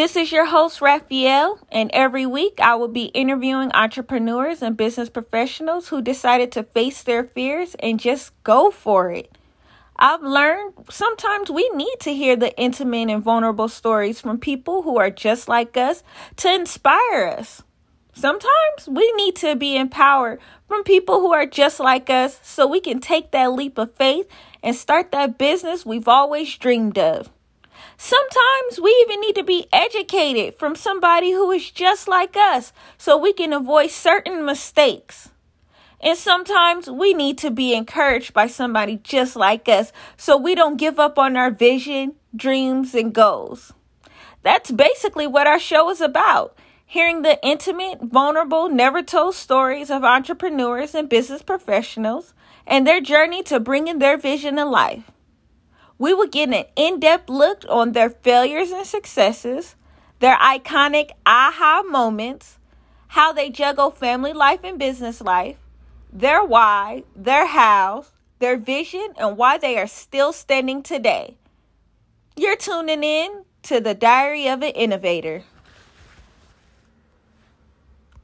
This is your host, Raphael, and every week I will be interviewing entrepreneurs and business professionals who decided to face their fears and just go for it. I've learned sometimes we need to hear the intimate and vulnerable stories from people who are just like us to inspire us. Sometimes we need to be empowered from people who are just like us so we can take that leap of faith and start that business we've always dreamed of. Sometimes we even need to be educated from somebody who is just like us so we can avoid certain mistakes. And sometimes we need to be encouraged by somebody just like us so we don't give up on our vision, dreams, and goals. That's basically what our show is about. Hearing the intimate, vulnerable, never told stories of entrepreneurs and business professionals and their journey to bringing their vision to life. We will get an in depth look on their failures and successes, their iconic aha moments, how they juggle family life and business life, their why, their hows, their vision, and why they are still standing today. You're tuning in to the Diary of an Innovator.